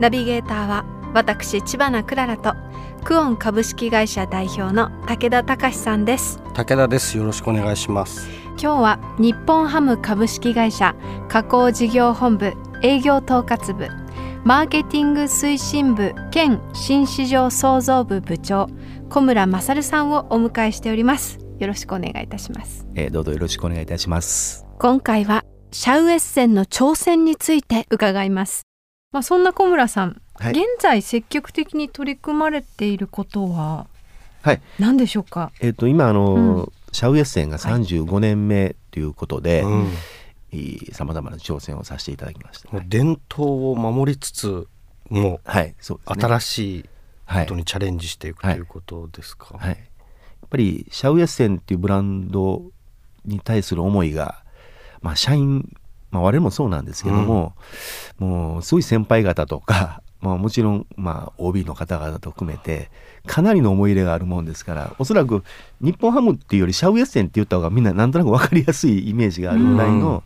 ナビゲーターは私千葉なクララとクオン株式会社代表の武田隆さんです。武田です。よろしくお願いします。今日は日本ハム株式会社加工事業本部営業統括部マーケティング推進部兼新市場創造部部長小村勝さんをお迎えしております。よろしくお願いいたします、えー、どうぞよろしくお願いいたします。今回はシャウエッセンの挑戦について伺いますまあそんな小村さん、はい、現在積極的に取り組まれていることははい。何でしょうか？えっ、ー、と今あの、うん、シャウエッセンが35年目ということで、さまざまな挑戦をさせていただきました、はい、伝統を守りつつもう、はいそう、ね、新しいことにチャレンジしていく、ということですか、はい、やっぱりシャウエッセンっていうブランドに対する思いが、まあ、社員、まあ、我々もそうなんですけども、うん、もうすごい先輩方とか まあ、もちろん、まあ、OB の方々と含めてかなりの思い入れがあるもんですからおそらく日本ハムっていうよりシャウエッセンって言った方がみんななんとなく分かりやすいイメージがあるぐらいの、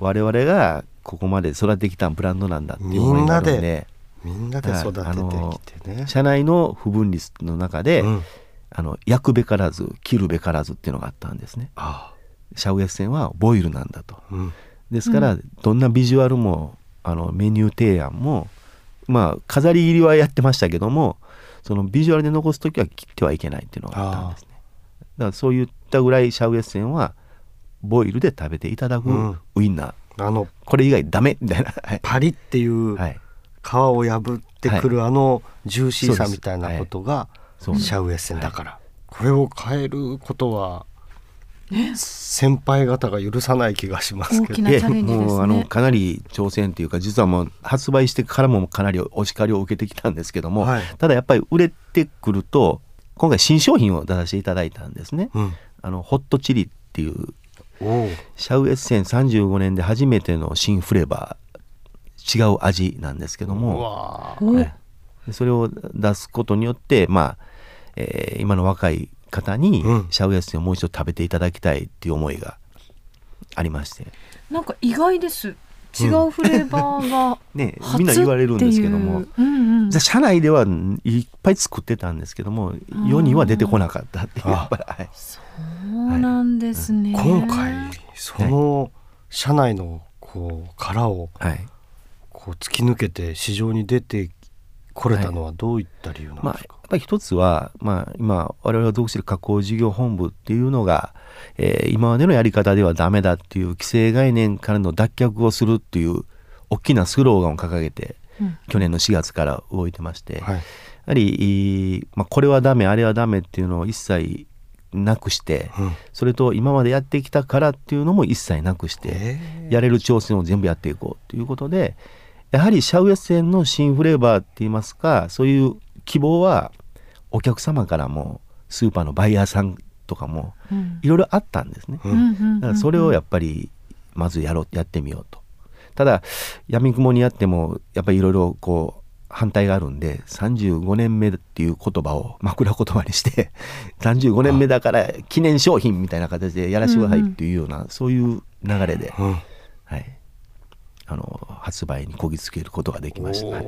うん、我々がここまで育ててきたブランドなんだっていう思いがあるんでみんなで育ててきてね。社内の不分率の中で、うん、あの焼くべからず切るべからずっていうのがあったんですね。ああ。シャウエッセンはボイルなんだと。うん、ですから、どんなビジュアルもあのメニュー提案もまあ飾り切りはやってましたけどもそのビジュアルで残す時は切ってはいけないっていうのがあったんですね。だからそういったぐらいシャウエッセンはボイルで食べていただくウインナー、うん、あのこれ以外ダメみたいな、パリっていう皮を破ってくるあのジューシーさみたいなことがシャウエッセンだから、これを変えることは先輩方が許さない気がしますけど、ね、もうあのかなり挑戦というか実はもう発売してからもかなりお叱りを受けてきたんですけども、はい、ただやっぱり売れてくると今回新商品を出させていただいたんですね。うん、あのホットチリっていうシャウエッセン35年で初めての新フレーバー違う味なんですけども、はい、それを出すことによってまあ、えー、今の若い方にシャウエッセンをもう一度食べていただきたいっていう思いがありまして、なんか意外です。違うフレーバーが、ねみんな言われるんですけども、うんうん、社内ではいっぱい作ってたんですけども世には出てこなかったっていう。やっぱり、はい、そうなんですね、はい、今回その社内のこう殻をこう突き抜けて市場に出て来れたのはどういった理由なんですか、はい。まあ、やっぱり一つは、まあ、今我々が属している加工事業本部っていうのが、えー、今までのやり方ではダメだっていう既成概念からの脱却をするっていう大きなスローガンを掲げて、うん、去年の4月から動いてまして、はい、やはり、まあ、これはダメあれはダメっていうのを一切なくして、うん、それと今までやってきたからっていうのも一切なくしてやれる挑戦を全部やっていこうということでやはりシャウエッセンの新フレーバーって言いますかそういう希望はお客様からもスーパーのバイヤーさんとかもいろいろあったんですね、だからそれをやっぱりまずやろうやってみようと。ただやみくもにやってもやっぱりいろいろこう反対があるんで35年目っていう言葉を枕言葉にして35年目だから記念商品みたいな形でやらせてくださいっていうような、そういう流れで、はいあの発売にこぎつけることができました、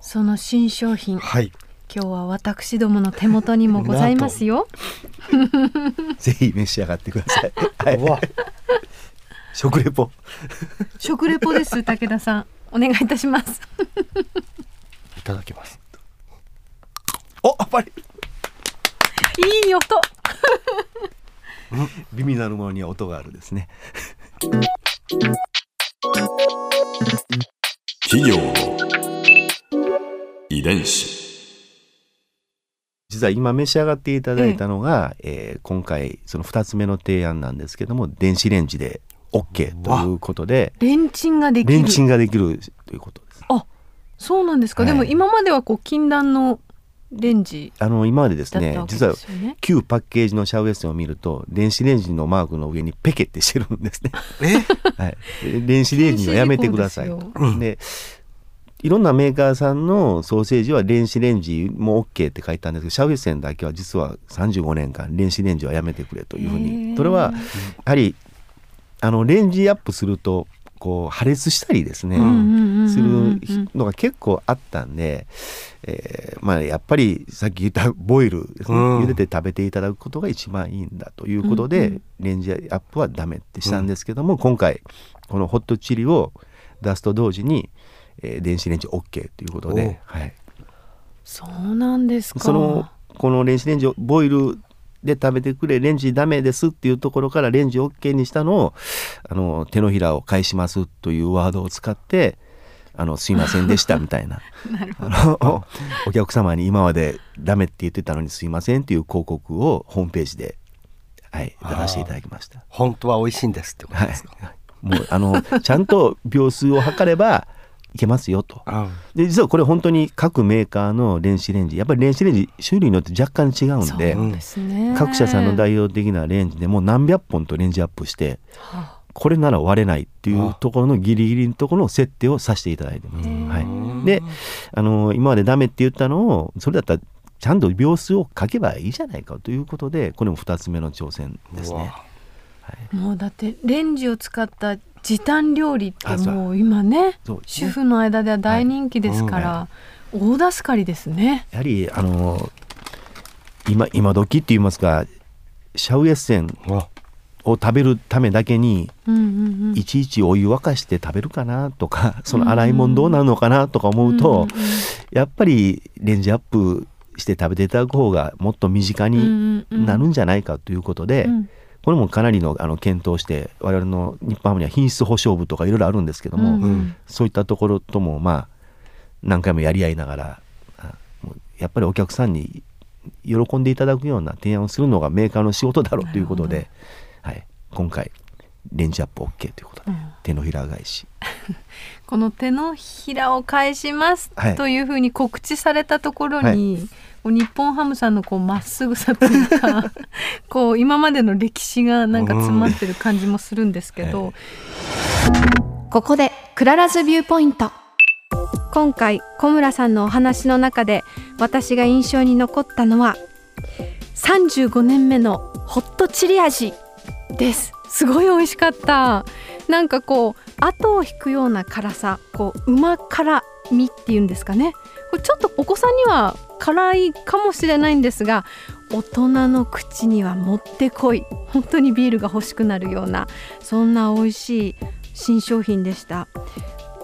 その新商品、はい、今日は私どもの手元にもございますよ。ぜひ召し上がってくださ い、はい、食レポ。食レポです武田さん。お願いいたします。いただきます。おやっぱりいい音。ビミナルものには音があるですね企業。の遺伝子。実は今召し上がっていただいたのが、ええー、今回その2つ目の提案なんですけども電子レンジで OK ということでレンチンができる。レンチンができるということです。あそうなんですか、はい、でも今まではこう禁断のレンジあの今までですね、ね、実は旧パッケージのシャウエッセンを見ると電子レンジのマークの上にペケってしてるんですね。はい、電子レンジはやめてくださいと。でいろんなメーカーさんのソーセージは電子レンジも OK って書いたんですけどシャウエッセンだけは実は35年間電子レンジはやめてくれというふうに。それはやはりあのレンジアップするとこう破裂したりですね、するのが結構あったんで、えー、まあやっぱりさっき言ったボイルですね、茹でて食べていただくことが一番いいんだということで、レンジアップはダメってしたんですけども、今回このホットチリを出すと同時に、えー、電子レンジ OK ということで、はい、そうなんですか。そのこの電子レンジをボイルで食べてくれレンジダメですっていうところからレンジ OK にしたのをあの手のひらを返しますというワードを使ってあのすいませんでしたみたいな。あのお客様に今までダメって言ってたのにすいませんっていう広告をホームページで、はい、出させていただきました。本当は美味しいんですってことですか、はい、もうあのちゃんと秒数を測ればいけますよと。で実はこれ本当に各メーカーの電子レンジやっぱり電子レンジ種類によって若干違うんで、ね、各社さんの代表的なレンジでも何百本とレンジアップして。これなら割れないっていうところのギリギリのところの設定をさせていただいてます。はい、であの今までダメって言ったのをそれだったらちゃんと秒数を書けばいいじゃないかということでこれも2つ目の挑戦ですね。はい、もうだってレンジを使った時短料理ってもう今ね主婦の間では大人気ですから、はいうん、大助かりですね。やはりあの今今時って言いますかシャウエッセンを食べるためだけに、いちいちお湯沸かして食べるかなとか その洗い物どうなるのかなとか思うと、やっぱりレンジアップして食べていただく方がもっと身近になるんじゃないかということで。これもかなりのあの検討して我々の日本ハムには品質保証部とかいろいろあるんですけども、そういったところともまあ何回もやり合いながらやっぱりお客さんに喜んでいただくような提案をするのがメーカーの仕事だろうということで、はい、今回レンジアップ OK ということで、うん、手のひら返し。この手のひらを返します、というふうに告知されたところに、はい。日本ハムさんのこうまっすぐさというか こう今までの歴史がなんか詰まってる感じもするんですけど、ここで Clara's View Point。今回小村さんのお話の中で私が印象に残ったのは35年目のホットチリ味です。すごい美味しかった。なんかこう後を引くような辛さこう旨辛みっていうんですかね。これちょっとお子さんには辛いかもしれないんですが大人の口にはもってこい。本当にビールが欲しくなるようなそんな美味しい新商品でした。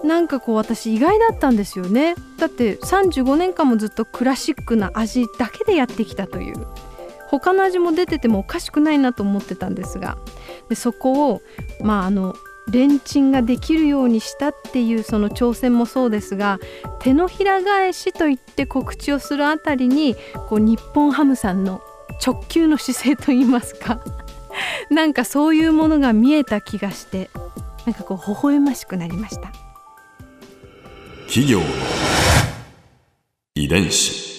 なんかこう私意外だったんですよね。だって35年間もずっとクラシックな味だけでやってきたという。他の味も出ててもおかしくないなと思ってたんですがでそこをまああのレンチンができるようにしたっていうその挑戦もそうですが手のひら返しといって告知をするあたりにこう日本ハムさんの直球の姿勢といいますか なんかそういうものが見えた気がしてなんかこう微笑ましくなりました。企業遺伝子。